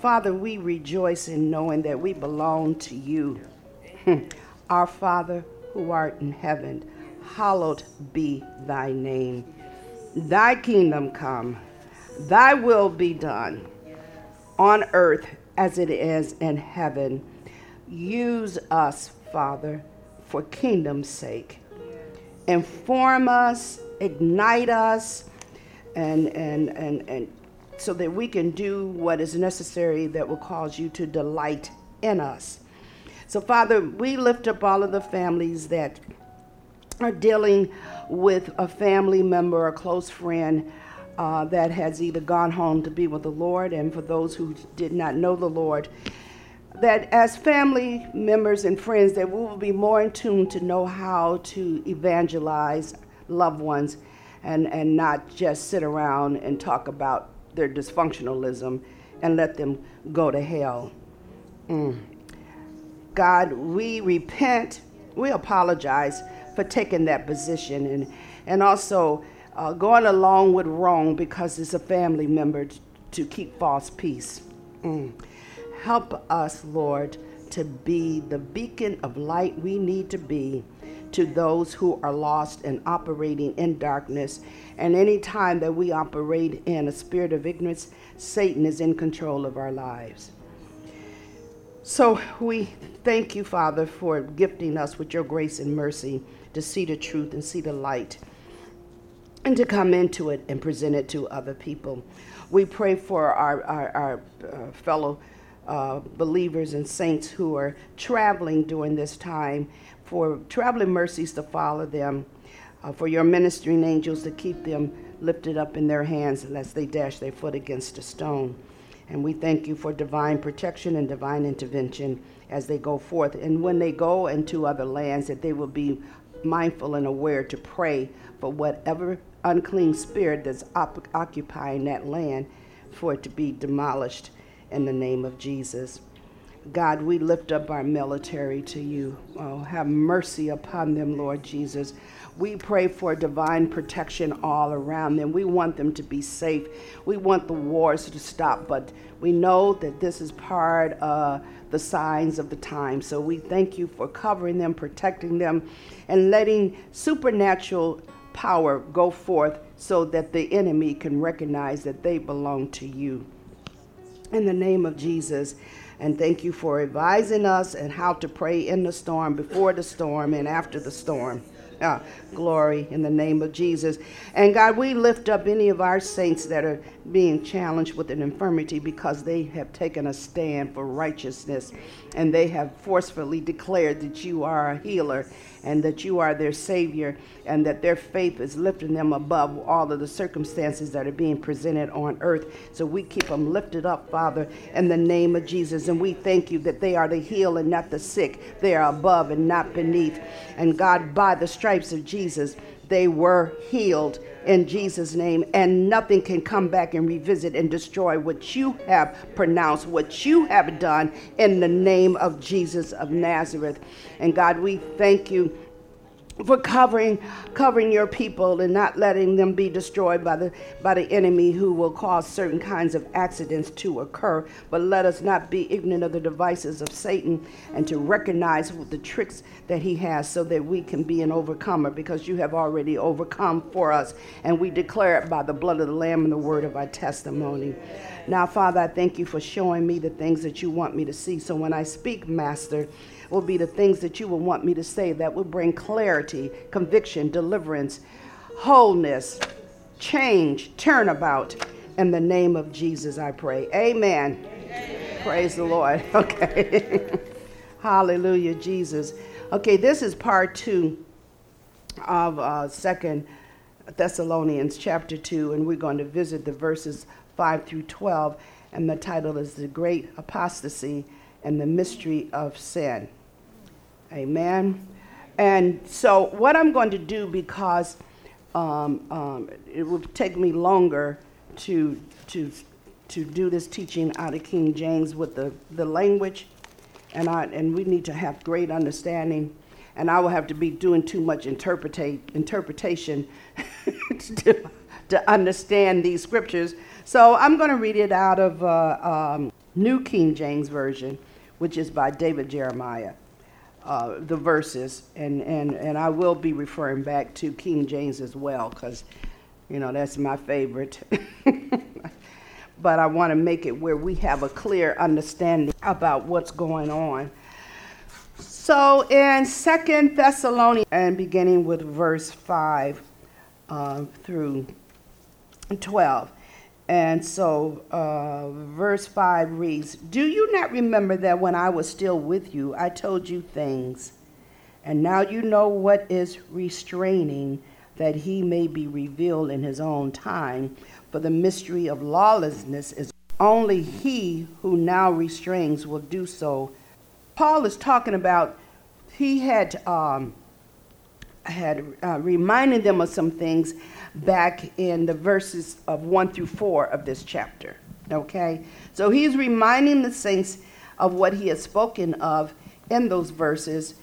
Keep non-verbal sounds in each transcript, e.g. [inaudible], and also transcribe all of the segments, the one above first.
Father, we rejoice in knowing that we belong to you. [laughs] Our Father who art in heaven, hallowed be thy name. Thy kingdom come, thy will be done on earth as it is in heaven. Use us, Father, for kingdom's sake. Inform us, ignite us, and, and, and, and so that we can do what is necessary that will cause you to delight in us. So, Father, we lift up all of the families that are dealing with a family member, a close friend uh, that has either gone home to be with the Lord, and for those who did not know the Lord, that as family members and friends, that we will be more in tune to know how to evangelize loved ones and, and not just sit around and talk about their dysfunctionalism and let them go to hell. Mm. God, we repent, we apologize for taking that position and, and also uh, going along with wrong because it's a family member t- to keep false peace. Mm. Help us, Lord, to be the beacon of light we need to be to those who are lost and operating in darkness. And any time that we operate in a spirit of ignorance, Satan is in control of our lives. So we thank you, Father, for gifting us with your grace and mercy to see the truth and see the light and to come into it and present it to other people. We pray for our, our, our uh, fellow uh, believers and saints who are traveling during this time, for traveling mercies to follow them, uh, for your ministering angels to keep them lifted up in their hands lest they dash their foot against a stone. And we thank you for divine protection and divine intervention as they go forth. And when they go into other lands, that they will be mindful and aware to pray for whatever unclean spirit that's op- occupying that land for it to be demolished in the name of Jesus. God, we lift up our military to you. Oh, have mercy upon them, Lord Jesus. We pray for divine protection all around them. We want them to be safe. We want the wars to stop, but we know that this is part of the signs of the time. So we thank you for covering them, protecting them, and letting supernatural power go forth so that the enemy can recognize that they belong to you in the name of Jesus. And thank you for advising us and how to pray in the storm, before the storm, and after the storm. Ah, glory in the name of Jesus. And God, we lift up any of our saints that are being challenged with an infirmity because they have taken a stand for righteousness and they have forcefully declared that you are a healer and that you are their Savior, and that their faith is lifting them above all of the circumstances that are being presented on earth. So we keep them lifted up, Father, in the name of Jesus. And we thank you that they are the healed and not the sick, they are above and not beneath. And God, by the stripes of Jesus, they were healed in Jesus' name, and nothing can come back and revisit and destroy what you have pronounced, what you have done in the name of Jesus of Nazareth. And God, we thank you for covering covering your people and not letting them be destroyed by the by the enemy who will cause certain kinds of accidents to occur. But let us not be ignorant of the devices of Satan and to recognize the tricks that he has so that we can be an overcomer because you have already overcome for us. And we declare it by the blood of the lamb and the word of our testimony. Now father i thank you for showing me the things that you want me to see. So when i speak master will be the things that you will want me to say that will bring clarity, conviction, deliverance, wholeness, change, turnabout. In the name of Jesus, I pray. Amen. Amen. Praise the Lord. [laughs] Okay. [laughs] Hallelujah, Jesus. Okay, this is part two of uh, Second Thessalonians chapter two, and we're going to visit the verses five through twelve, and the title is "The Great Apostasy and the Mystery of Sin." Amen. And so, what I'm going to do, because um, um, it will take me longer to, to, to do this teaching out of King James with the, the language, and, I, and we need to have great understanding. And I will have to be doing too much interpretate, interpretation [laughs] to, to understand these scriptures. So I'm going to read it out of uh, um, New King James Version, which is by David Jeremiah. Uh, the verses, and, and, and I will be referring back to King James as well, because, you know, that's my favorite. [laughs] but I want to make it where we have a clear understanding about what's going on. So in Second Thessalonians, and beginning with verse 5 uh, through 12, and so uh, verse 5 reads Do you not remember that when I was still with you, I told you things? And now you know what is restraining, that he may be revealed in his own time. For the mystery of lawlessness is only he who now restrains will do so. Paul is talking about he had um, had uh, reminded them of some things back in the verses of 1 through 4 of this chapter. Okay? So he's reminding the saints of what he has spoken of in those verses.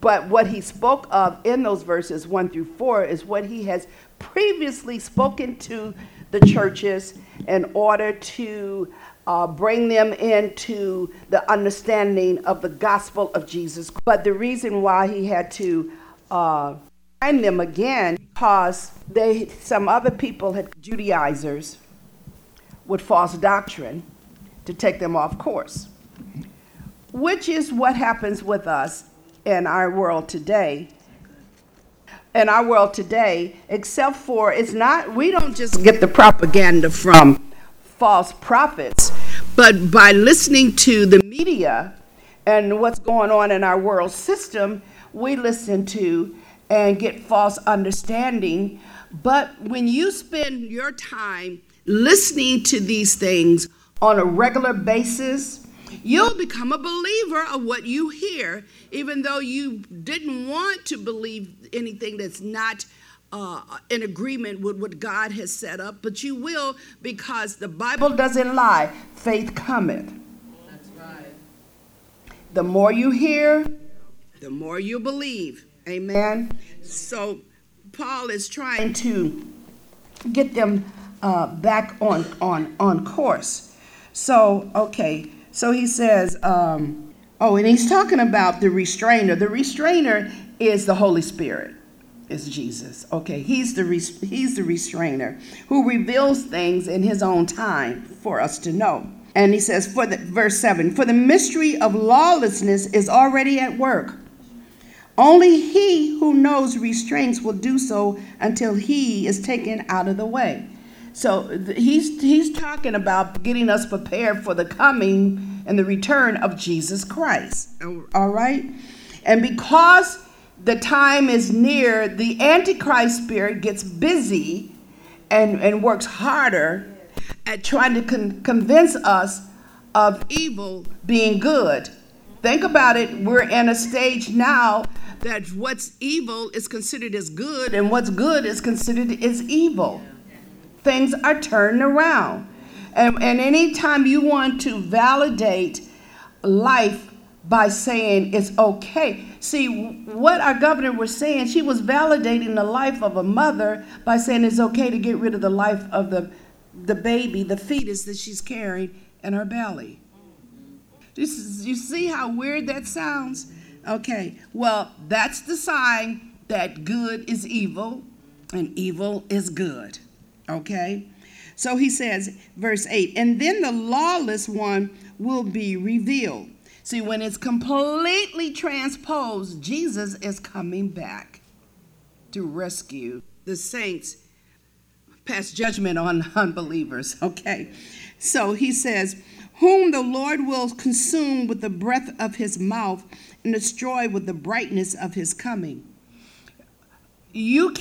But what he spoke of in those verses 1 through 4 is what he has previously spoken to the churches in order to uh, bring them into the understanding of the gospel of Jesus. But the reason why he had to uh, find them again because they some other people had Judaizers with false doctrine to take them off course, which is what happens with us in our world today. In our world today, except for it's not, we don't just get the propaganda from false prophets, but by listening to the media and what's going on in our world system, we listen to and get false understanding. But when you spend your time listening to these things on a regular basis, you'll become a believer of what you hear, even though you didn't want to believe anything that's not uh, in agreement with what God has set up, but you will because the Bible doesn't lie. Faith cometh. That's right. The more you hear, the more you believe. Amen. So Paul is trying to get them uh, back on, on, on course. So, okay, so he says, um, oh, and he's talking about the restrainer. The restrainer is the Holy Spirit, is Jesus. Okay, he's the, he's the restrainer who reveals things in his own time for us to know. And he says, for the verse 7 For the mystery of lawlessness is already at work. Only he who knows restraints will do so until he is taken out of the way. So he's, he's talking about getting us prepared for the coming and the return of Jesus Christ. All right? And because the time is near, the Antichrist spirit gets busy and, and works harder at trying to con- convince us of evil being good. Think about it. We're in a stage now that what's evil is considered as good and what's good is considered as evil. Things are turned around. And, and anytime you want to validate life by saying it's okay. See, what our governor was saying, she was validating the life of a mother by saying it's okay to get rid of the life of the, the baby, the fetus that she's carrying in her belly. Is, you see how weird that sounds? Okay, well, that's the sign that good is evil and evil is good. Okay? So he says, verse 8, and then the lawless one will be revealed. See, when it's completely transposed, Jesus is coming back to rescue the saints, pass judgment on [laughs] unbelievers. Okay? So he says, whom the Lord will consume with the breath of his mouth and destroy with the brightness of his coming. You,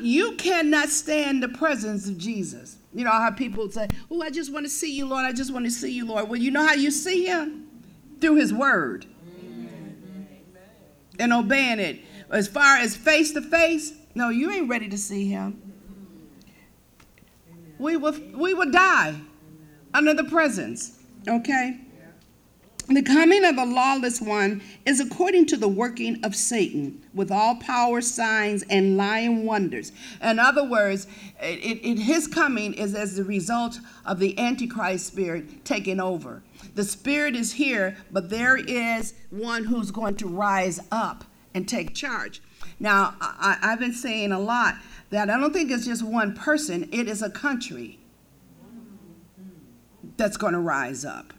you cannot stand the presence of Jesus. You know how people say, Oh, I just want to see you, Lord. I just want to see you, Lord. Well, you know how you see him? Through his word Amen. and obeying it. As far as face to face, no, you ain't ready to see him. We will, we will die under the presence. Okay? The coming of the lawless one is according to the working of Satan with all power, signs, and lying wonders. In other words, it, it, his coming is as the result of the Antichrist spirit taking over. The spirit is here, but there is one who's going to rise up and take charge. Now, I, I've been saying a lot that I don't think it's just one person, it is a country that's going to rise up.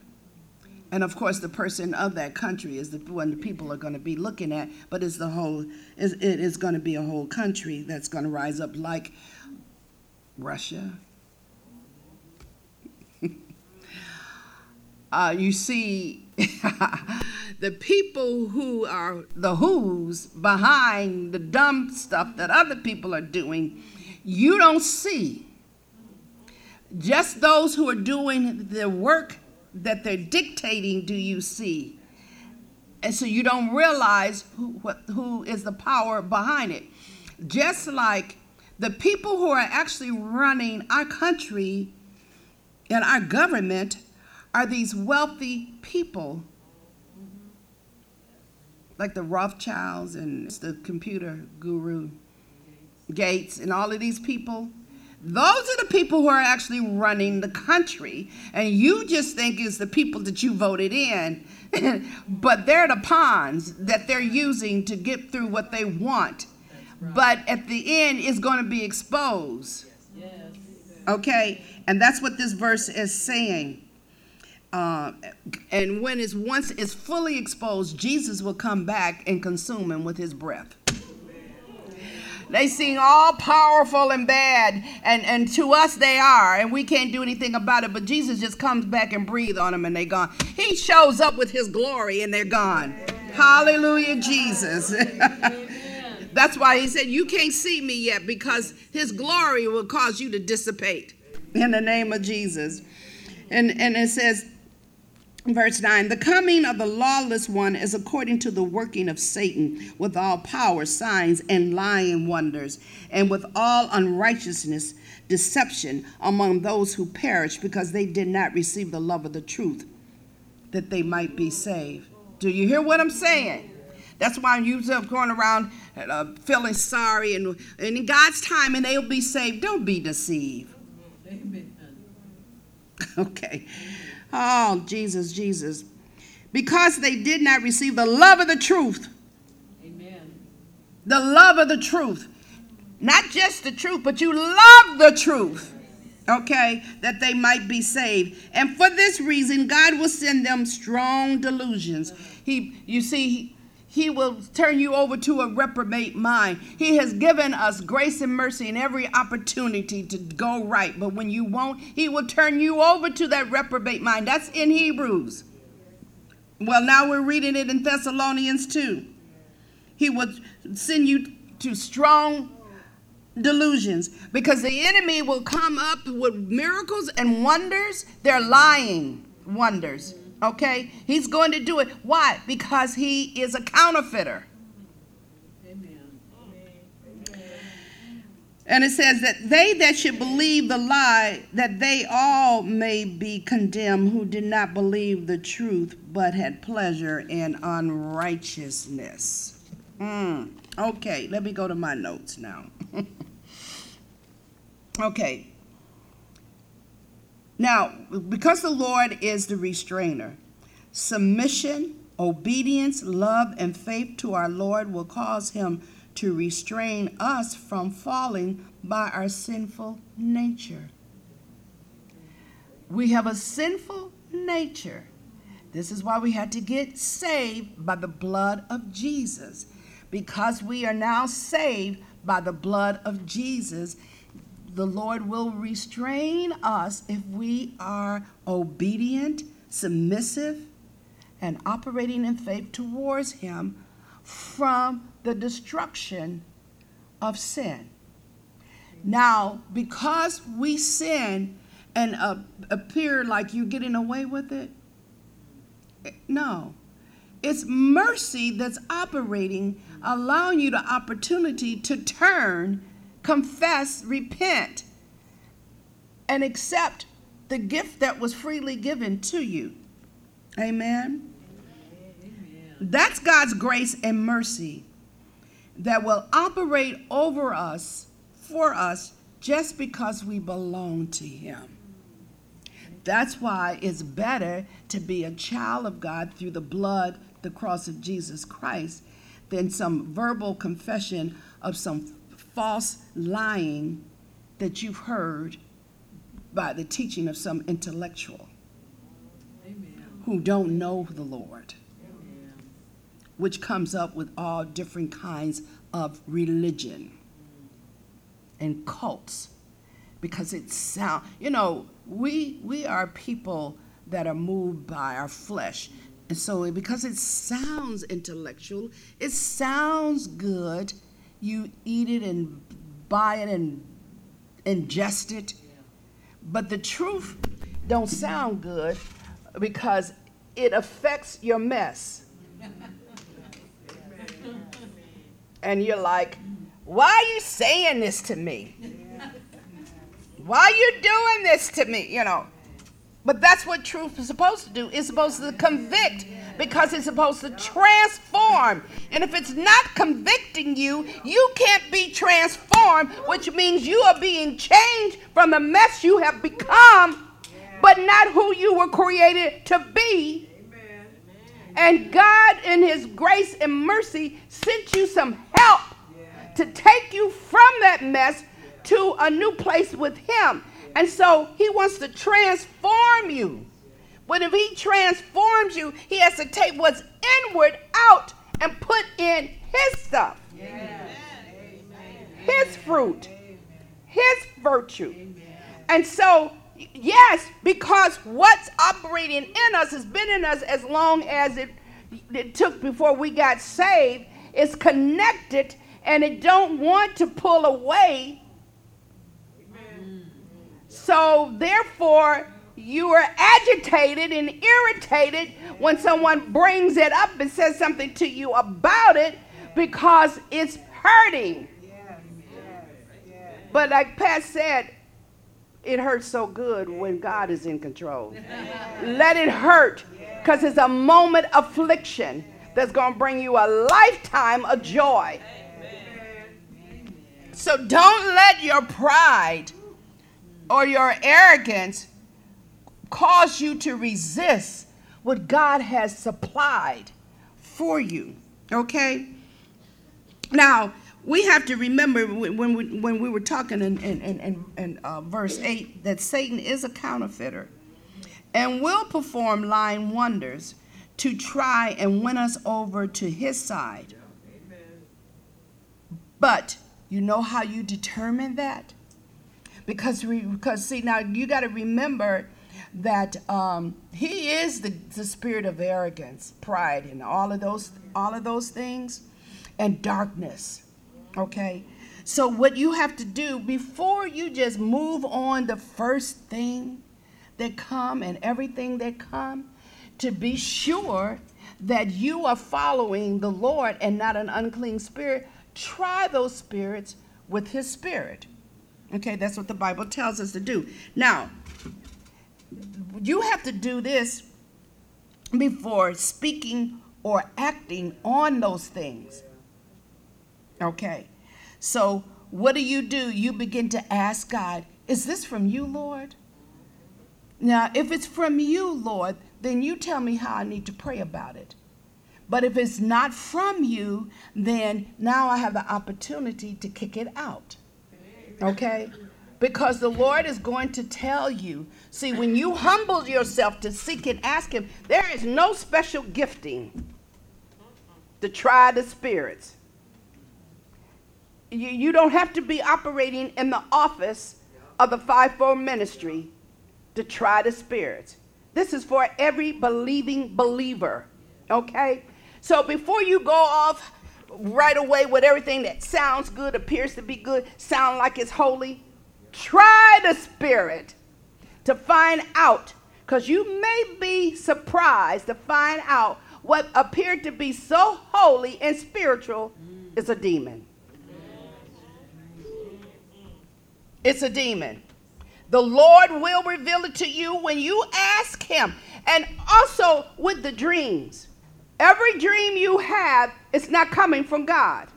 And of course, the person of that country is the one the people are going to be looking at, but it's the whole, it is going to be a whole country that's going to rise up like Russia. [laughs] uh, you see, [laughs] the people who are the who's behind the dumb stuff that other people are doing, you don't see. Just those who are doing the work that they're dictating do you see. And so you don't realize who, what, who is the power behind it. Just like the people who are actually running our country and our government are these wealthy people, like the Rothschilds and the computer guru Gates and all of these people. Those are the people who are actually running the country. And you just think it's the people that you voted in. [laughs] but they're the pawns that they're using to get through what they want. But at the end, it's going to be exposed. Okay? And that's what this verse is saying. Uh, and when it's once it's fully exposed, Jesus will come back and consume him with his breath. They seem all powerful and bad, and, and to us they are, and we can't do anything about it. But Jesus just comes back and breathes on them, and they're gone. He shows up with his glory, and they're gone. Hallelujah, Jesus. [laughs] That's why he said, You can't see me yet because his glory will cause you to dissipate in the name of Jesus. And, and it says, Verse 9 The coming of the lawless one is according to the working of Satan with all power, signs, and lying wonders, and with all unrighteousness, deception among those who perish because they did not receive the love of the truth, that they might be saved. Do you hear what I'm saying? That's why you up going around uh, feeling sorry, and, and in God's time, and they'll be saved. Don't be deceived. Amen. [laughs] Okay. Oh, Jesus, Jesus. Because they did not receive the love of the truth. Amen. The love of the truth. Not just the truth, but you love the truth. Okay, that they might be saved. And for this reason, God will send them strong delusions. He, you see, he will turn you over to a reprobate mind. He has given us grace and mercy and every opportunity to go right. But when you won't, He will turn you over to that reprobate mind. That's in Hebrews. Well, now we're reading it in Thessalonians 2. He will send you to strong delusions because the enemy will come up with miracles and wonders. They're lying wonders. Okay? He's going to do it. Why? Because he is a counterfeiter. Amen. And it says that they that should believe the lie, that they all may be condemned who did not believe the truth, but had pleasure in unrighteousness. Mm. Okay, let me go to my notes now. [laughs] okay, now, because the Lord is the restrainer, submission, obedience, love, and faith to our Lord will cause him to restrain us from falling by our sinful nature. We have a sinful nature. This is why we had to get saved by the blood of Jesus. Because we are now saved by the blood of Jesus, the Lord will restrain us if we are obedient, submissive, and operating in faith towards Him from the destruction of sin. Now, because we sin and uh, appear like you're getting away with it, no. It's mercy that's operating, allowing you the opportunity to turn confess, repent, and accept the gift that was freely given to you. Amen. That's God's grace and mercy that will operate over us, for us, just because we belong to Him. That's why it's better to be a child of God through the blood, the cross of Jesus Christ, than some verbal confession of some false lying that you've heard by the teaching of some intellectual Amen. who don't know the Lord, Amen. which comes up with all different kinds of religion and cults because it sound you know we we are people that are moved by our flesh and so because it sounds intellectual it sounds good you eat it and buy it and ingest it but the truth don't sound good because it affects your mess and you're like why are you saying this to me why are you doing this to me? You know. But that's what truth is supposed to do. It's supposed to convict because it's supposed to transform. And if it's not convicting you, you can't be transformed, which means you are being changed from the mess you have become, but not who you were created to be. And God, in His grace and mercy, sent you some help to take you from that mess to a new place with Him. And so He wants to transform you. But if He transforms you, He has to take what's inward out and put in His stuff, His fruit, His virtue. And so, yes, because what's operating in us has been in us as long as it, it took before we got saved, is connected and it don't want to pull away. So, therefore, you are agitated and irritated when someone brings it up and says something to you about it because it's hurting. But, like Pat said, it hurts so good when God is in control. Let it hurt because it's a moment affliction that's going to bring you a lifetime of joy. So don't let your pride or your arrogance cause you to resist what God has supplied for you. Okay? Now, we have to remember when we, when we were talking in, in, in, in uh, verse 8 that Satan is a counterfeiter and will perform lying wonders to try and win us over to his side. But you know how you determine that? because we because see now you got to remember that um, he is the, the spirit of arrogance, pride, and all of those all of those things, and darkness. Okay, so what you have to do before you just move on the first thing that come and everything that come, to be sure that you are following the Lord and not an unclean spirit. Try those spirits with His Spirit. Okay, that's what the Bible tells us to do. Now, you have to do this before speaking or acting on those things. Okay, so what do you do? You begin to ask God, Is this from you, Lord? Now, if it's from you, Lord, then you tell me how I need to pray about it. But if it's not from you, then now I have the opportunity to kick it out. Okay? Because the Lord is going to tell you. See, when you humble yourself to seek and ask Him, there is no special gifting to try the spirits. You, you don't have to be operating in the office of the fivefold ministry to try the spirits. This is for every believing believer. Okay? So before you go off right away with everything that sounds good, appears to be good, sound like it's holy. Try the spirit to find out, because you may be surprised to find out what appeared to be so holy and spiritual is a demon. It's a demon. The Lord will reveal it to you when you ask Him. And also with the dreams. Every dream you have is not coming from God.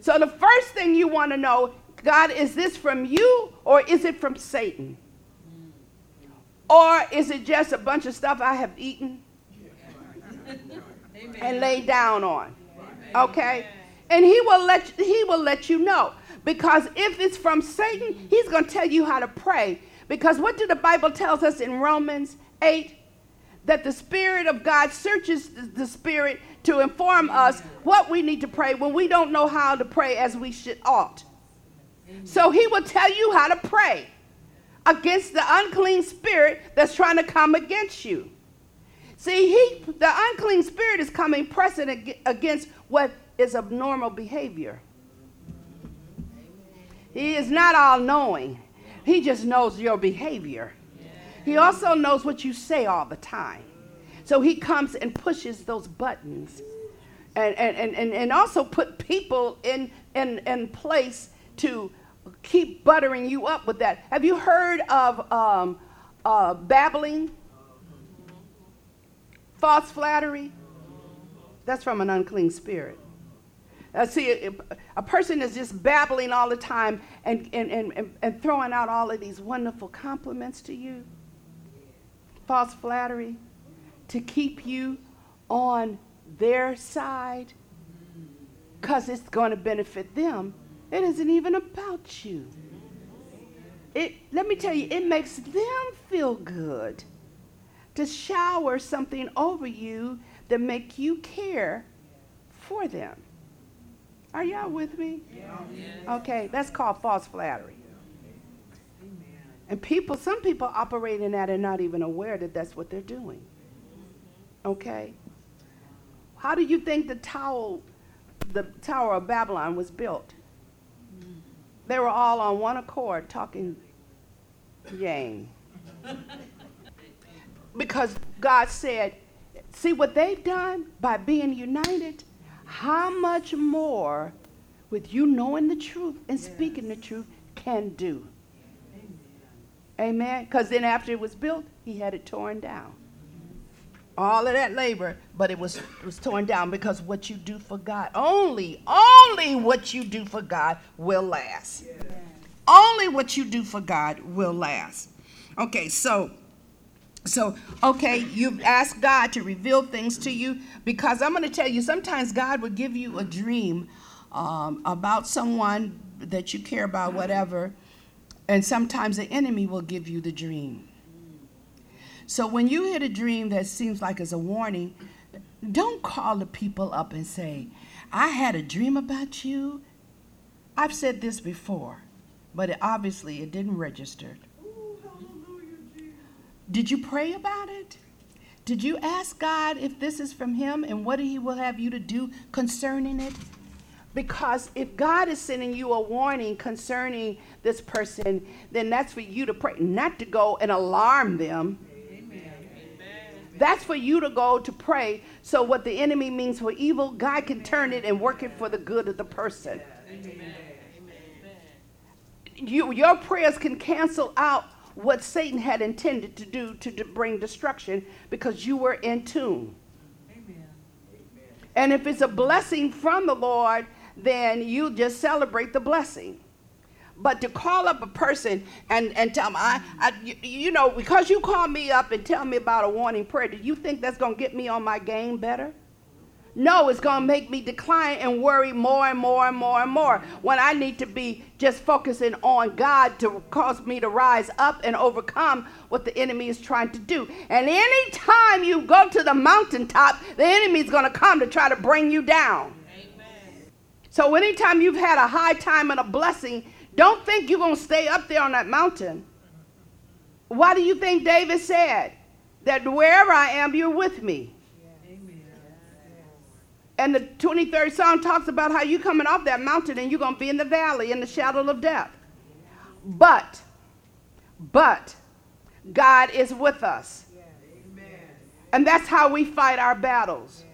So the first thing you want to know, God, is this from you or is it from Satan? Or is it just a bunch of stuff I have eaten and laid down on? Okay? And he will let he will let you know. Because if it's from Satan, he's going to tell you how to pray. Because what do the Bible tells us in Romans 8? That the Spirit of God searches the Spirit to inform us what we need to pray when we don't know how to pray as we should ought. So he will tell you how to pray against the unclean spirit that's trying to come against you. See, he, the unclean spirit is coming pressing against what is abnormal behavior. He is not all knowing, He just knows your behavior. He also knows what you say all the time. So He comes and pushes those buttons and, and, and, and also put people in, in, in place to keep buttering you up with that. Have you heard of um, uh, babbling? False flattery? That's from an unclean spirit. Uh, see, a, a, person is just babbling all the time and, and, and, and throwing out all of these wonderful compliments to you. False flattery to keep you on their side because it's going to benefit them. It isn't even about you. It, let me tell you, it makes them feel good to shower something over you that make you care for them. Are y'all with me? Okay, that's called false flattery. And people, some people operate in that and not even aware that that's what they're doing. Okay? How do you think the tower, the Tower of Babylon was built? They were all on one accord talking yang. because God said, see what they've done by being united? how much more with you knowing the truth and speaking the truth can do. Amen. Because then after it was built, he had it torn down. All of that labor, but it was, it was torn down because what you do for God, only, only what you do for God will last. Only what you do for God will last. Okay, so so, okay, you've asked God to reveal things to you because I'm going to tell you sometimes God will give you a dream um, about someone that you care about, whatever, and sometimes the enemy will give you the dream. So, when you hit a dream that seems like it's a warning, don't call the people up and say, I had a dream about you. I've said this before, but it, obviously it didn't register. Did you pray about it? Did you ask God if this is from Him and what He will have you to do concerning it? Because if God is sending you a warning concerning this person, then that's for you to pray, not to go and alarm them. That's for you to go to pray so what the enemy means for evil, God can turn it and work it for the good of the person. Amen. You, your prayers can cancel out what Satan had intended to do to, bring destruction because you were in tune. Amen. And if it's a blessing from the Lord, then you just celebrate the blessing. But to call up a person and, and tell them, I, I you, you know, because you call me up and tell me about a warning prayer, do you think that's going to get me on my game better? No, it's going to make me decline and worry more and more and more and more when I need to be just focusing on God to cause me to rise up and overcome what the enemy is trying to do. And anytime you go to the mountaintop, the enemy is going to come to try to bring you down. Amen. So anytime you've had a high time and a blessing, don't think you're going to stay up there on that mountain. Why do you think David said that wherever I am, you're with me? And the 23rd Psalm talks about how you're coming off that mountain and you're going to be in the valley in the shadow of death. But, but, God is with us. And that's how we fight our battles.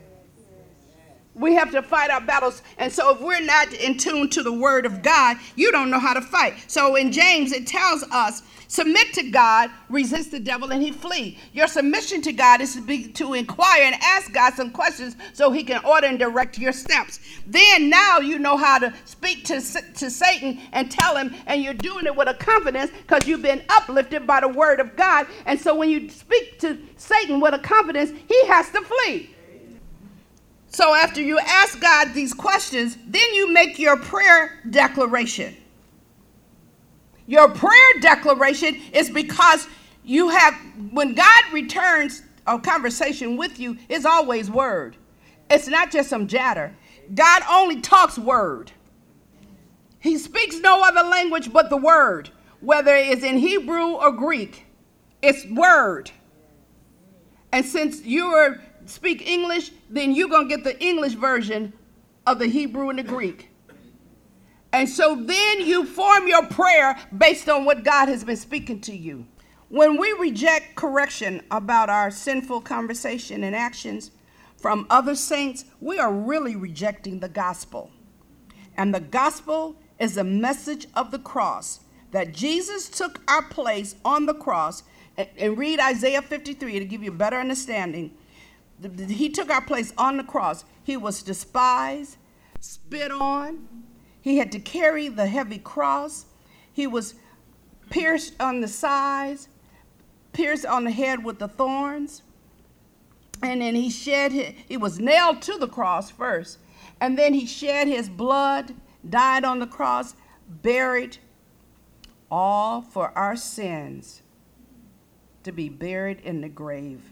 We have to fight our battles. And so if we're not in tune to the word of God, you don't know how to fight. So in James, it tells us submit to God, resist the devil, and he flee. Your submission to God is to be to inquire and ask God some questions so he can order and direct your steps. Then now you know how to speak to, to Satan and tell him, and you're doing it with a confidence because you've been uplifted by the word of God. And so when you speak to Satan with a confidence, he has to flee. So after you ask God these questions, then you make your prayer declaration. Your prayer declaration is because you have, when God returns a conversation with you, it's always word. It's not just some jatter. God only talks word. He speaks no other language but the word, whether it's in Hebrew or Greek. It's word. And since you are speak English, then you're going to get the English version of the Hebrew and the Greek. And so then you form your prayer based on what God has been speaking to you. When we reject correction about our sinful conversation and actions from other saints, we are really rejecting the gospel. And the gospel is a message of the cross that Jesus took our place on the cross. And read Isaiah 53 to give you a better understanding he took our place on the cross. He was despised, spit on. He had to carry the heavy cross. He was pierced on the sides, pierced on the head with the thorns. And then he shed his, he was nailed to the cross first. And then he shed his blood, died on the cross, buried, all for our sins to be buried in the grave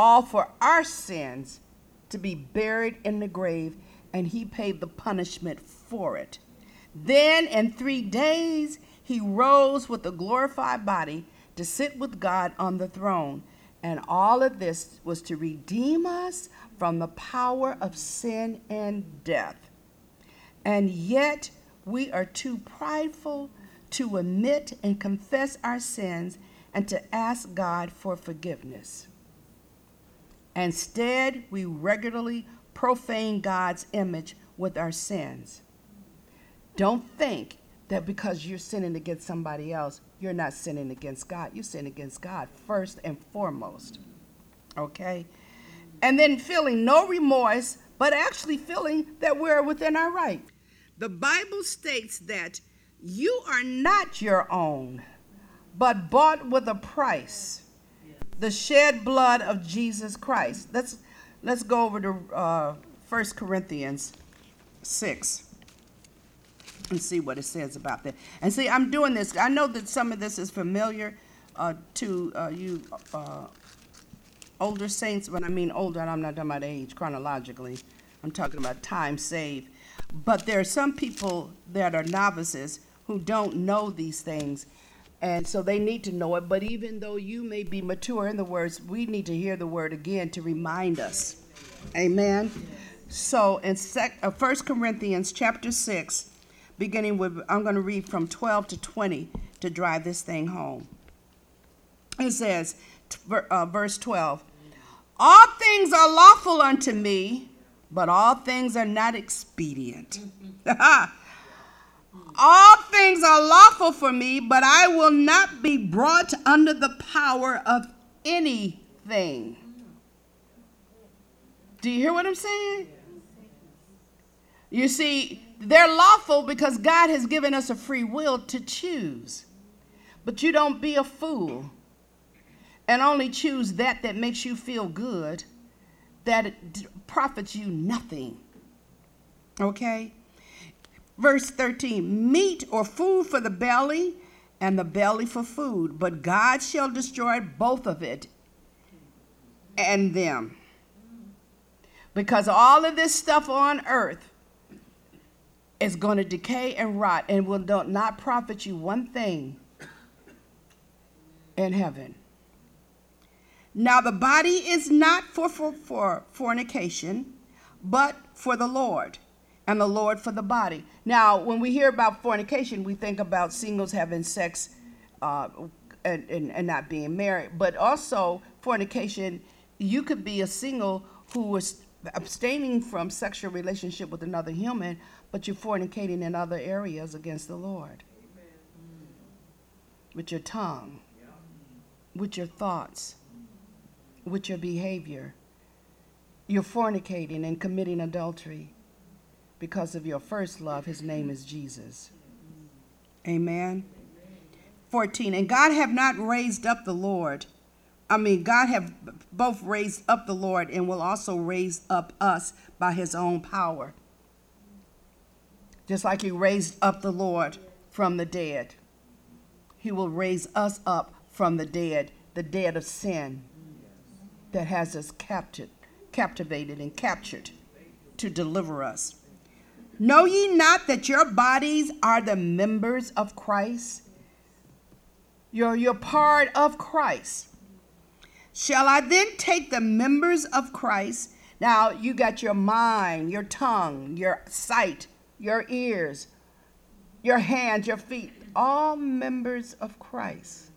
all for our sins to be buried in the grave, and he paid the punishment for it. Then, in three days, he rose with a glorified body to sit with God on the throne. And all of this was to redeem us from the power of sin and death. And yet, we are too prideful to admit and confess our sins and to ask God for forgiveness. Instead, we regularly profane God's image with our sins. Don't think that because you're sinning against somebody else, you're not sinning against God. You sin against God first and foremost. Okay? And then feeling no remorse, but actually feeling that we're within our right. The Bible states that you are not your own, but bought with a price the shed blood of Jesus Christ. Let's let's go over to uh, 1 Corinthians 6 and see what it says about that. And see, I'm doing this. I know that some of this is familiar uh, to uh, you uh, older saints. When I mean older, I'm not talking about age chronologically. I'm talking about time saved. But there are some people that are novices who don't know these things and so they need to know it. But even though you may be mature in the words, we need to hear the word again to remind us. Amen. So in sec, uh, 1 Corinthians chapter 6, beginning with, I'm going to read from 12 to 20 to drive this thing home. It says, uh, verse 12, All things are lawful unto me, but all things are not expedient. [laughs] All things are lawful for me, but I will not be brought under the power of anything. Do you hear what I'm saying? You see, they're lawful because God has given us a free will to choose. But you don't be a fool and only choose that that makes you feel good, that profits you nothing. Okay? Verse 13 meat or food for the belly, and the belly for food, but God shall destroy both of it and them. Because all of this stuff on earth is going to decay and rot and will not profit you one thing in heaven. Now, the body is not for, for, for fornication, but for the Lord and the Lord for the body. Now, when we hear about fornication, we think about singles having sex uh, and, and, and not being married. But also, fornication, you could be a single who is abstaining from sexual relationship with another human, but you're fornicating in other areas against the Lord. With your tongue, with your thoughts, with your behavior. You're fornicating and committing adultery because of your first love. His name is Jesus. Amen. 14. And God have not raised up the Lord. I mean, God have both raised up the Lord and will also raise up us by his own power. Just like he raised up the Lord from the dead, he will raise us up from the dead, the dead of sin that has us captured, captivated and captured to deliver us. Know ye not that your bodies are the members of Christ? You're, you're part of Christ. Shall I then take the members of Christ? Now you got your mind, your tongue, your sight, your ears, your hands, your feet, all members of Christ.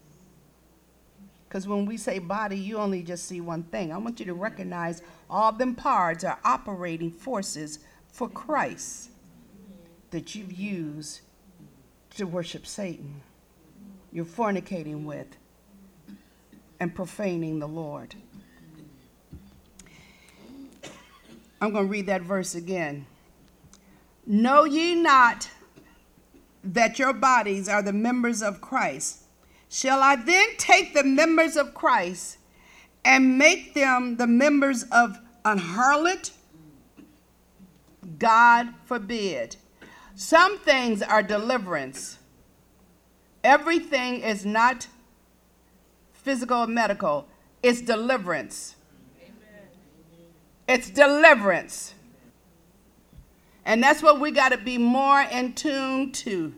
Because when we say body, you only just see one thing. I want you to recognize all them parts are operating forces for Christ that you've used to worship Satan. You're fornicating with and profaning the Lord. I'm going to read that verse again. Know ye not that your bodies are the members of Christ? Shall I then take the members of Christ and make them the members of an harlot? God forbid. Some things are deliverance. Everything is not physical or medical, it's deliverance. It's deliverance. And that's what we got to be more in tune to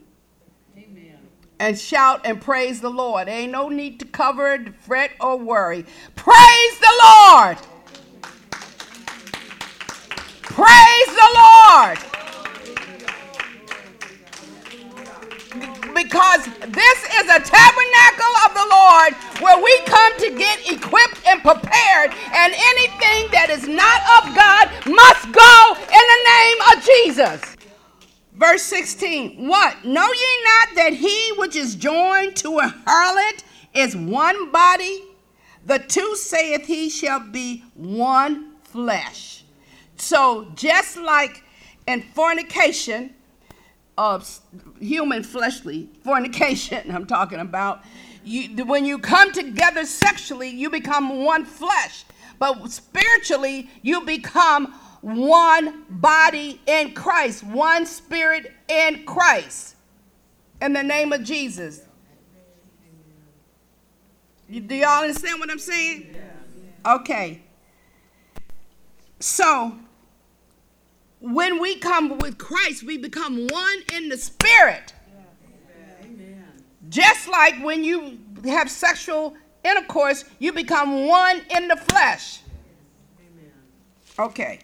and shout and praise the Lord. Ain't no need to cover, fret, or worry. Praise the Lord. Praise the Lord. Because this is a tabernacle of the Lord where we come to get equipped and prepared, and anything that is not of God must go in the name of Jesus. Verse 16, what? Know ye not that he which is joined to a harlot is one body? The two saith he shall be one flesh. So just like in fornication, of human fleshly fornication, [laughs] I'm talking about, you, when you come together sexually, you become one flesh. But spiritually, you become one body in Christ, one spirit in Christ. In the name of Jesus. do y'all understand what I'm saying? Okay. So, when we come with Christ, we become one in the spirit. Amen. Just like when you have sexual intercourse, you become one in the flesh. Okay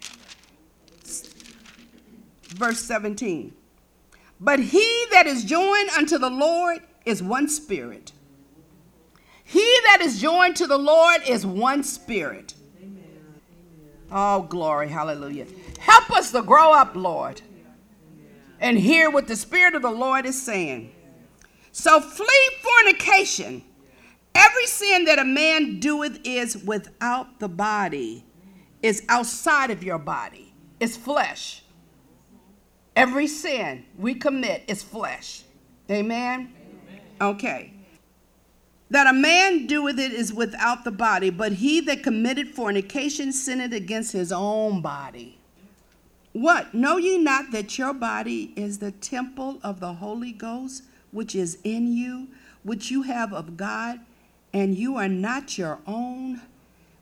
verse 17. But he that is joined unto the Lord is one spirit. He that is joined to the Lord is one spirit. Amen. Oh, glory, hallelujah. Help us to grow up, Lord, and hear what the Spirit of the Lord is saying. So flee fornication. Every sin that a man doeth is without the body, is outside of your body, it's flesh. Every sin we commit is flesh. Amen? Amen? Okay. That a man doeth it is without the body, but he that committed fornication sinned against his own body. What? Know ye not that your body is the temple of the Holy Ghost, which is in you, which you have of God, and you are not your own?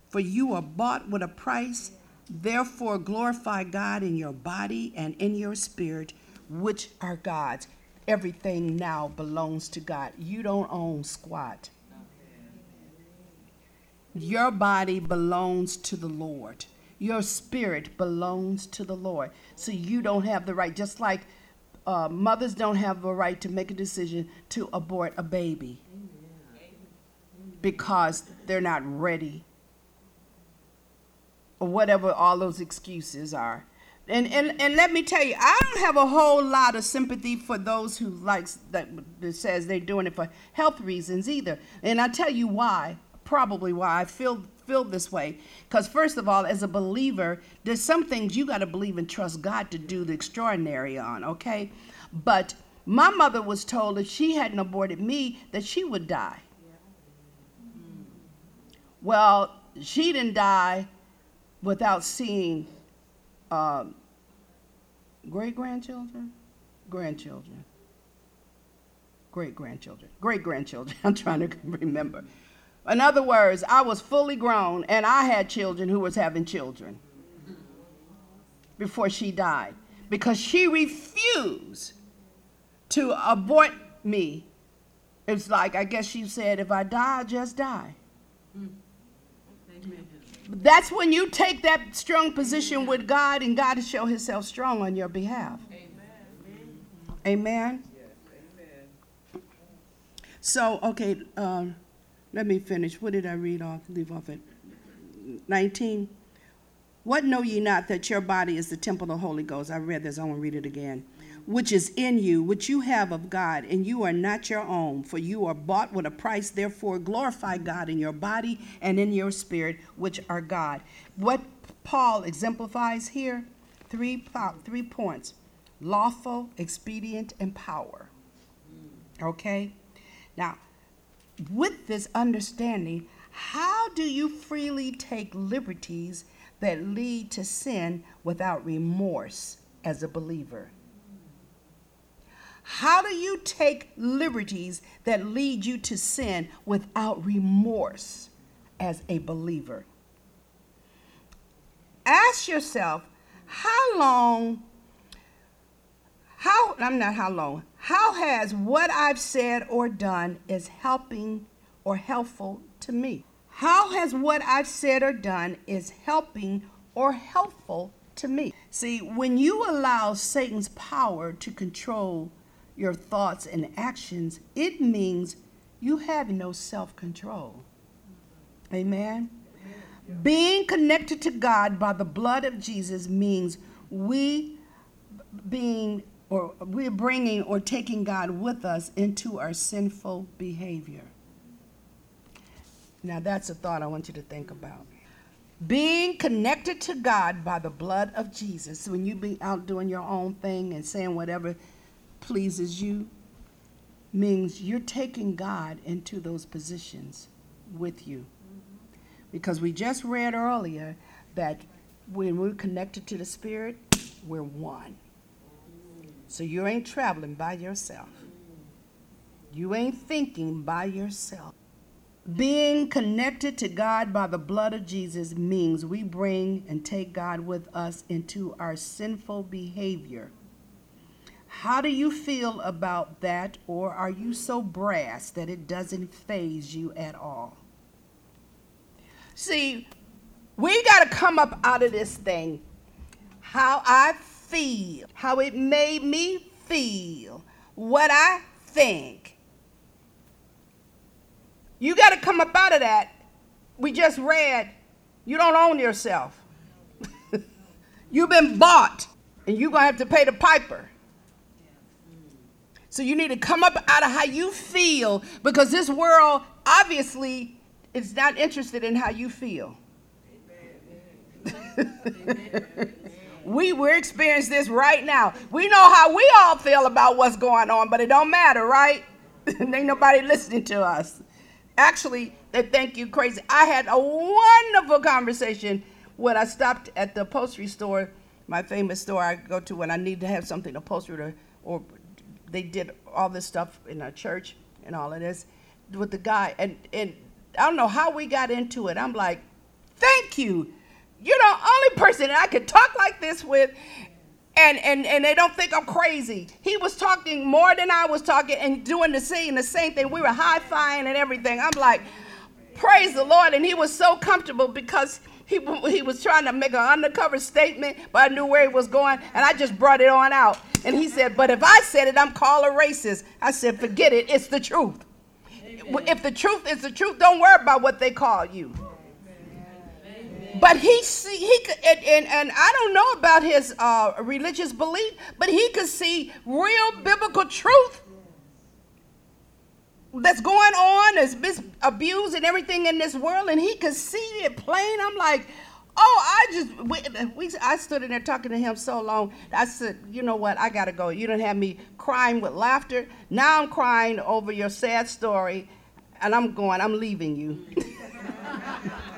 For you are bought with a price. Therefore, glorify God in your body and in your spirit, which are God's. Everything now belongs to God. You don't own squat. Your body belongs to the Lord. Your spirit belongs to the Lord. So you don't have the right, just like uh, mothers don't have the right to make a decision to abort a baby because they're not ready or whatever all those excuses are. And, and, and let me tell you, I don't have a whole lot of sympathy for those who likes that, that says they're doing it for health reasons either. And I tell you why, probably why I feel feel this way. Because first of all, as a believer, there's some things you got to believe and trust God to do the extraordinary on. Okay, but my mother was told if she hadn't aborted me that she would die. Well, she didn't die without seeing um, great grandchildren, grandchildren, great grandchildren, great [laughs] grandchildren. I'm trying to remember. In other words, I was fully grown and I had children who was having children before she died because she refused to abort me. It's like, I guess she said, if I die, I just die. That's when you take that strong position with God and God to show himself strong on your behalf. Amen. Amen. So, okay, um, let me finish. What did I read off? Leave off at 19. What know ye not that your body is the temple of the Holy Ghost? I read this, I want to read it again which is in you, which you have of God, and you are not your own, for you are bought with a price. Therefore, glorify God in your body and in your spirit, which are God. What Paul exemplifies here three, three points lawful, expedient, and power. Okay? Now, with this understanding, how do you freely take liberties that lead to sin without remorse as a believer? How do you take liberties that lead you to sin without remorse as a believer? Ask yourself, how long, how, I'm not how long, how has what I've said or done is helping or helpful to me? How has what I've said or done is helping or helpful to me? See, when you allow Satan's power to control your thoughts and actions, it means you have no self control. Amen? Being connected to God by the blood of Jesus means we being or we're bringing or taking God with us into our sinful behavior. Now, that's a thought I want you to think about. Being connected to God by the blood of Jesus, when you be out doing your own thing and saying whatever pleases you means you're taking God into those positions with you. Because we just read earlier that when we're connected to the Spirit, we're one. So you ain't traveling by yourself. You ain't thinking by yourself. Being connected to God by the blood of Jesus means we bring and take God with us into our sinful behavior how do you feel about that, or are you so brass that it doesn't faze you at all? See, we got to come up out of this thing. How I feel, how it made me feel, what I think. You got to come up out of that. We just read, you don't own yourself. [laughs] You've been bought, and you're going to have to pay the piper. So you need to come up out of how you feel because this world obviously is not interested in how you feel. We we're experiencing this right now. We know how we all feel about what's going on, but it don't matter, right? [laughs] Ain't nobody listening to us. Actually, they think you crazy. I had a wonderful conversation when I stopped at the upholstery store, my famous store I go to when I need to have something upholstered or, or they did all this stuff in our church and all of this with the guy and and I don't know how we got into it. I'm like, thank you. You're the only person that I could talk like this with and, and, and they don't think I'm crazy. He was talking more than I was talking and doing the same, the same thing. We were high-fiving and everything. I'm like, praise the Lord. And he was so comfortable because he, he was trying to make an undercover statement, but I knew where he was going, and I just brought it on out. And he said, But if I said it, I'm called a racist. I said, Forget it, it's the truth. Amen. If the truth is the truth, don't worry about what they call you. But he see he could, and, and, and I don't know about his uh, religious belief, but he could see real biblical truth that's going on, as abuse and everything in this world, and he could see it plain. I'm like, oh, I just we, we, I stood in there talking to him so long. I said, you know what, I gotta go. You don't have me crying with laughter. Now I'm crying over your sad story, and I'm going. I'm leaving you. [laughs]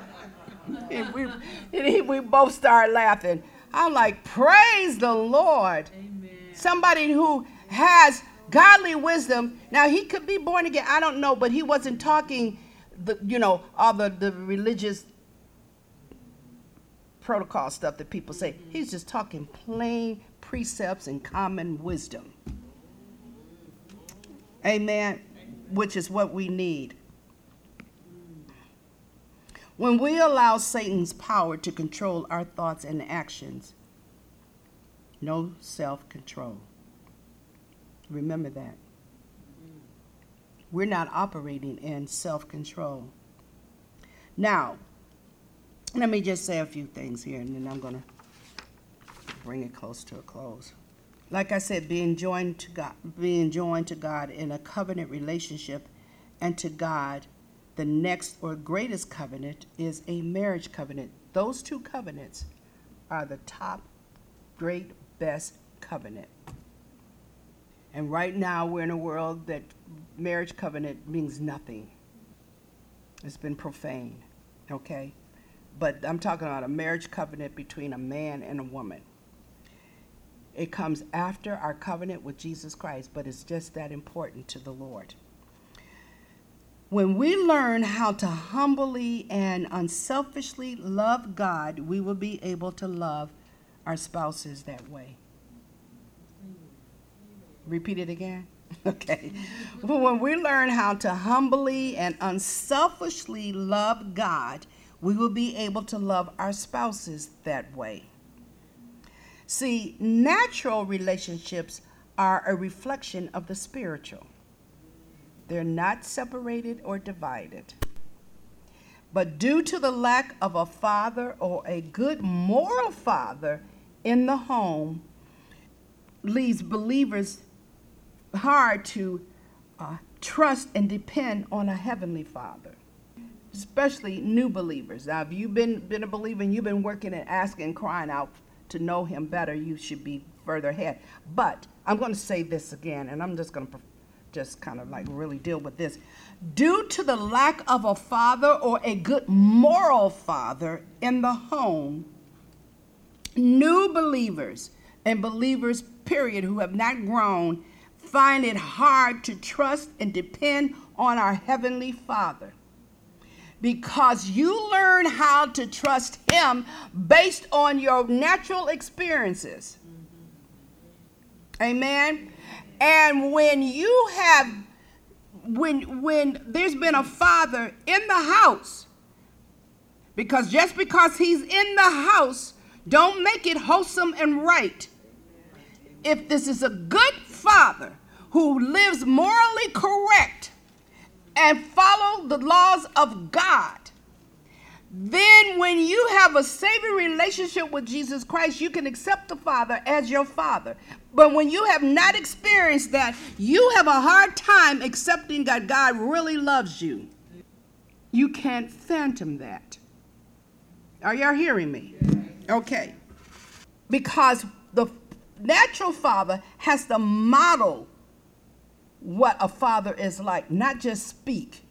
[laughs] and we, and we both started laughing. I'm like, praise the Lord. Amen. Somebody who has godly wisdom. Now he could be born again. I don't know, but he wasn't talking the you know all the the religious protocol stuff that people say. Mm-hmm. He's just talking plain precepts and common wisdom. Amen. Which is what we need. When we allow Satan's power to control our thoughts and actions, no self control. Remember that. We're not operating in self control. Now, let me just say a few things here and then I'm going to bring it close to a close. Like I said, being joined to God, being joined to God in a covenant relationship and to God, the next or greatest covenant is a marriage covenant. Those two covenants are the top, great, best covenant. And right now, we're in a world that marriage covenant means nothing. It's been profane, okay? But I'm talking about a marriage covenant between a man and a woman. It comes after our covenant with Jesus Christ, but it's just that important to the Lord. When we learn how to humbly and unselfishly love God, we will be able to love our spouses that way. Repeat it again. [laughs] Okay. When we learn how to humbly and unselfishly love God, we will be able to love our spouses that way. See, natural relationships are a reflection of the spiritual, they're not separated or divided. But due to the lack of a father or a good moral father in the home, leaves believers hard to uh, trust and depend on a heavenly Father, especially new believers. Now, if you've been, been a believer and you've been working and asking, crying out to know Him better, you should be further ahead. But I'm going to say this again, and I'm just going to just kind of like really deal with this. Due to the lack of a father or a good moral father in the home, new believers and believers, period, who have not grown find it hard to trust and depend on our Heavenly Father because you learn how to trust Him based on your natural experiences. Amen. And when you have, when when there's been a father in the house, because just because he's in the house, don't make it wholesome and right. If this is a good father, who lives morally correct and follow the laws of God, then when you have a saving relationship with Jesus Christ, you can accept the Father as your Father. But when you have not experienced that, you have a hard time accepting that God really loves you. You can't phantom that. Are y'all hearing me? Okay. Because the natural father has to model what a father is like, not just speak.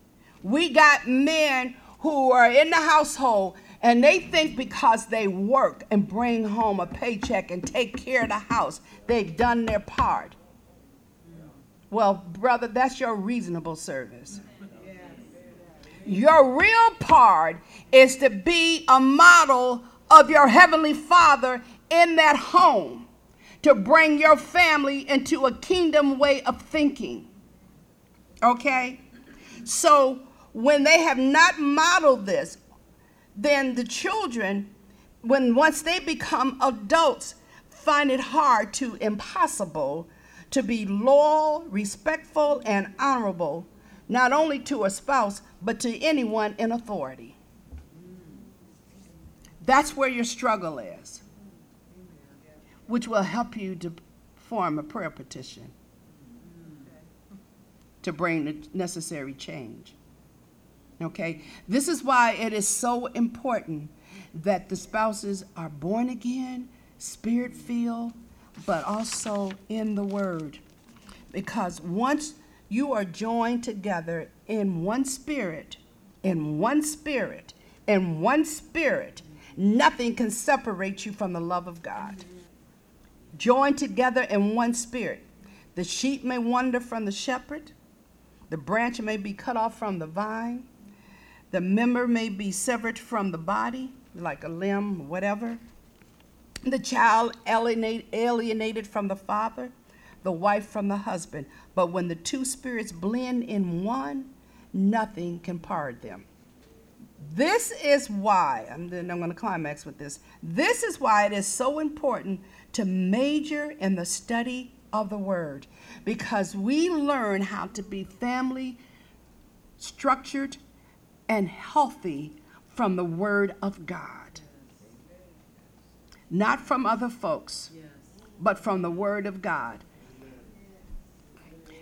We got men who are in the household and they think because they work and bring home a paycheck and take care of the house, they've done their part. Well, brother, that's your reasonable service. Your real part is to be a model of your heavenly father in that home to bring your family into a kingdom way of thinking. Okay? So when they have not modeled this, then the children, when once they become adults, find it hard to impossible to be loyal, respectful, and honorable, not only to a spouse, but to anyone in authority. That's where your struggle is, which will help you to form a prayer petition to bring the necessary change. Okay? This is why it is so important that the spouses are born again, spirit filled, but also in the Word. Because once you are joined together in one spirit, in one spirit, in one spirit, nothing can separate you from the love of God. Joined together in one spirit. The sheep may wander from the shepherd, the branch may be cut off from the vine, the member may be severed from the body, like a limb, whatever. The child alienate, alienated from the father, the wife from the husband. But when the two spirits blend in one, nothing can part them. This is why, and then I'm going to climax with this. This is why it is so important to major in the study of the Word because we learn how to be family structured and healthy from the Word of God. Not from other folks, but from the Word of God.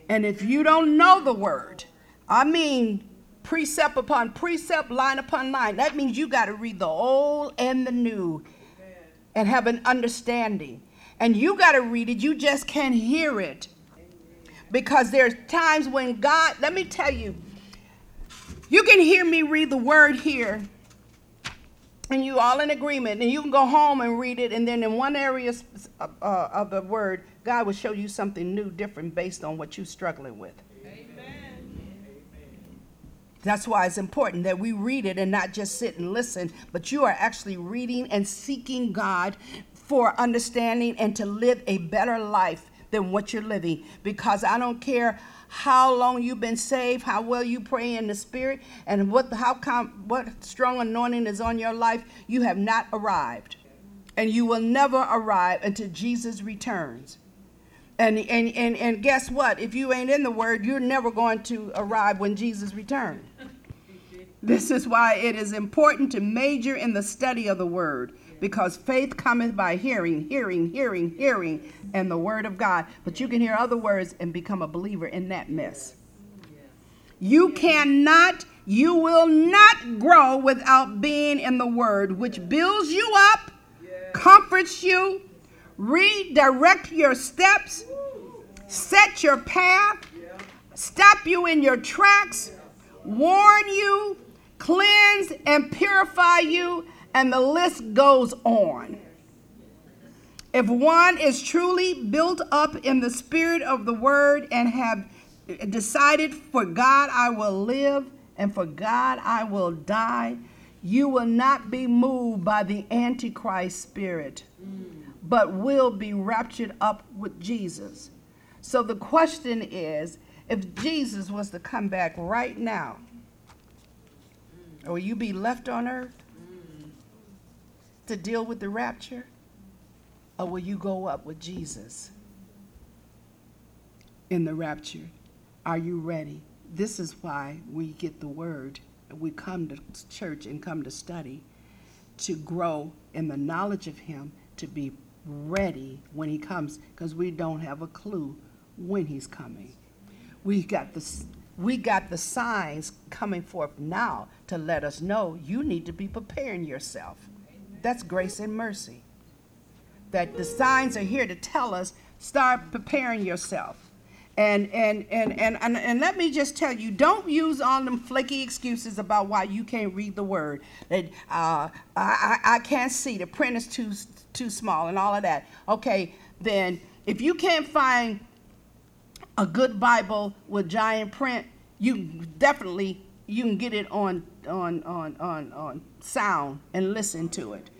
And if you don't know the Word, I mean precept upon precept, line upon line, that means you got to read the old and the new and have an understanding. And you got to read it, you just can't hear it. Because there's times when God, let me tell you, you can hear me read the word here, and you all in agreement, and you can go home and read it, and then in one area uh, uh, of the word, God will show you something new, different, based on what you're struggling with. Amen. That's why it's important that we read it and not just sit and listen, but you are actually reading and seeking God for understanding and to live a better life than what you're living. Because I don't care how long you've been saved, how well you pray in the spirit, and what how com- what strong anointing is on your life, you have not arrived. And you will never arrive until Jesus returns. And, and, and, and guess what? If you ain't in the word, you're never going to arrive when Jesus returns. [laughs] This is why it is important to major in the study of the word because faith cometh by hearing, hearing, hearing, hearing, and the word of God. But you can hear other words and become a believer in that mess. You cannot, you will not grow without being in the word, which builds you up, comforts you, redirect your steps, set your path, stop you in your tracks, warn you, cleanse and purify you and the list goes on. If one is truly built up in the spirit of the word and have decided, for God I will live and for God I will die, you will not be moved by the Antichrist spirit, but will be raptured up with Jesus. So the question is if Jesus was to come back right now, will you be left on earth? To deal with the rapture? Or will you go up with Jesus in the rapture? Are you ready? This is why we get the word. We come to church and come to study to grow in the knowledge of Him, to be ready when He comes, because we don't have a clue when He's coming. We got the we got the signs coming forth now to let us know you need to be preparing yourself. That's grace and mercy. That the signs are here to tell us start preparing yourself. And, and, and, and, and, and let me just tell you, don't use all them flaky excuses about why you can't read the word. That uh, I, I can't see, the print is too, too small, and all of that. Okay, then if you can't find a good Bible with giant print, you definitely you can get it on on on on on sound and listen to it.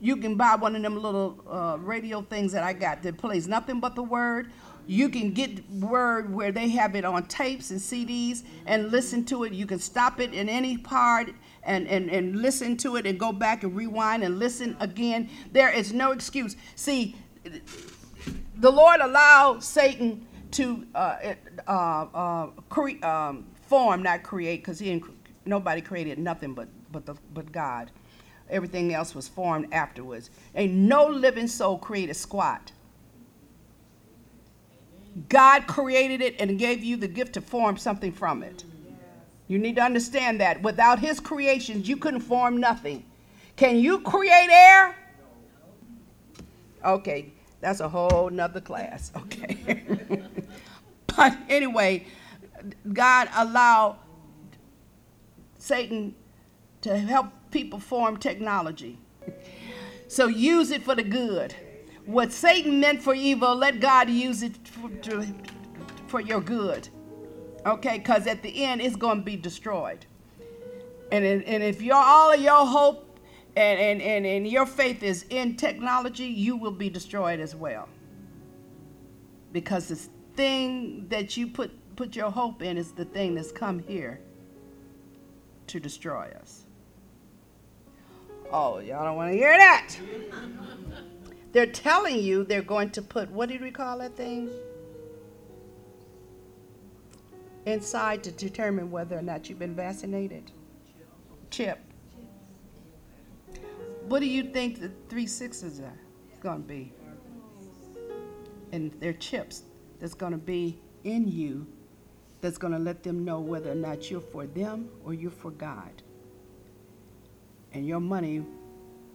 You can buy one of them little uh, radio things that I got that plays nothing but the word. You can get word where they have it on tapes and CDs and listen to it. You can stop it in any part and, and, and listen to it and go back and rewind and listen again. There is no excuse. See, the Lord allowed Satan to uh, uh, uh, cre- um, form, not create, because he nobody created nothing but but the, but God. everything else was formed afterwards. Ain't no living soul created squat. God created it and gave you the gift to form something from it. You need to understand that. Without His creations, you couldn't form nothing. Can you create air? Okay, that's a whole nother class. [laughs] Okay. but anyway, God allowed Satan to help people form technology. So use it for the good. What Satan meant for evil, let God use it for, to, for your good. Okay, because at the end it's going to be destroyed. And, and if your all of your hope and, and, and, and your faith is in technology, you will be destroyed as well. Because the thing that you put, put your hope in is the thing that's come here to destroy us. Oh, y'all don't want to hear that. They're telling you they're going to put, what did we call that thing? Inside to determine whether or not you've been vaccinated. Chip. What do you think the three sixes are going to be? And they're chips that's going to be in you that's going to let them know whether or not you're for them or you're for God. And your money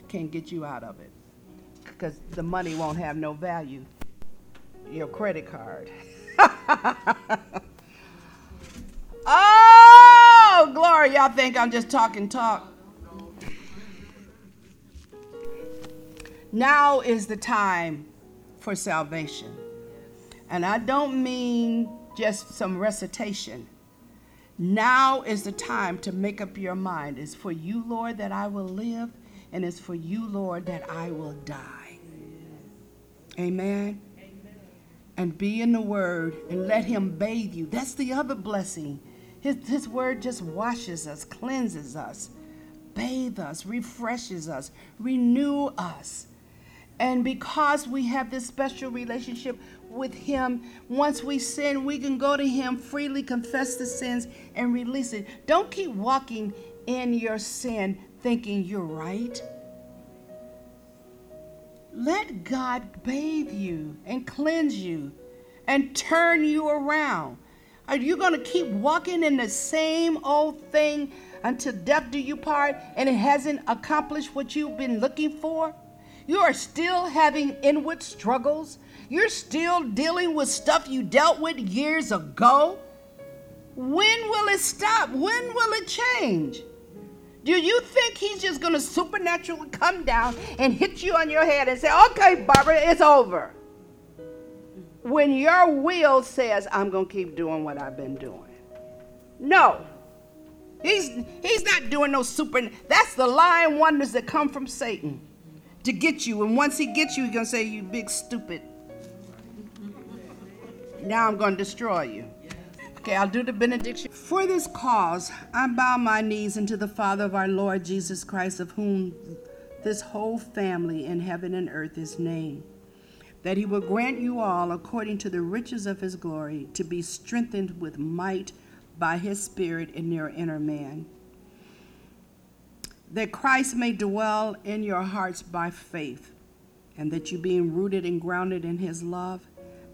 can't get you out of it because the money won't have no value. Your credit card. [laughs] oh, glory. Y'all think I'm just talking talk. Now is the time for salvation. And I don't mean just some recitation. Now is the time to make up your mind. It's for you, Lord, that I will live, and it's for you, Lord, that I will die. Amen. And be in the Word and let Him bathe you. That's the other blessing. His, his Word just washes us, cleanses us, bathes us, refreshes us, renew us. And because we have this special relationship with Him, once we sin, we can go to Him, freely confess the sins, and release it. Don't keep walking in your sin thinking you're right. Let God bathe you and cleanse you and turn you around. Are you going to keep walking in the same old thing until death do you part and it hasn't accomplished what you've been looking for? You are still having inward struggles. You're still dealing with stuff you dealt with years ago. When will it stop? When will it change? Do you think he's just going to supernaturally come down and hit you on your head and say, okay, Barbara, it's over? When your will says, I'm going to keep doing what I've been doing. No. He's, he's not doing no super. That's the lying wonders that come from Satan to get you. And once he gets you, he's going to say, You big stupid. Now I'm going to destroy you. Okay, I'll do the benediction. For this cause, I bow my knees unto the Father of our Lord Jesus Christ, of whom this whole family in heaven and earth is named, that he will grant you all, according to the riches of his glory, to be strengthened with might by his Spirit in your inner man that Christ may dwell in your hearts by faith, and that you, being rooted and grounded in his love,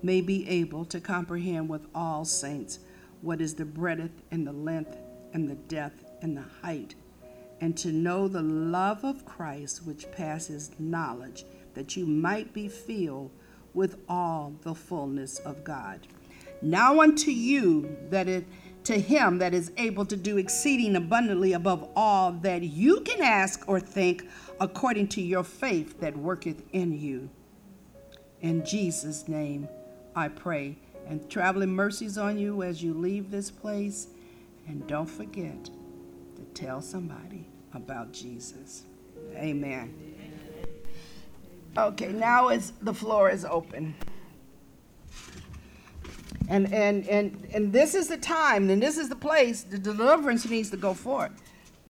may be able to comprehend with all saints what is the breadth and the length and the depth and the height, and to know the love of Christ which passes knowledge, that you might be filled with all the fullness of God. Now unto you that it to him that is able to do exceeding abundantly above all that you can ask or think, according to your faith that worketh in you. In Jesus' name I pray. And traveling mercies on you as you leave this place. And don't forget to tell somebody about Jesus. Amen. Okay, now is the floor is open. And, and, and, and this is the time, and this is the place the deliverance needs to go forth.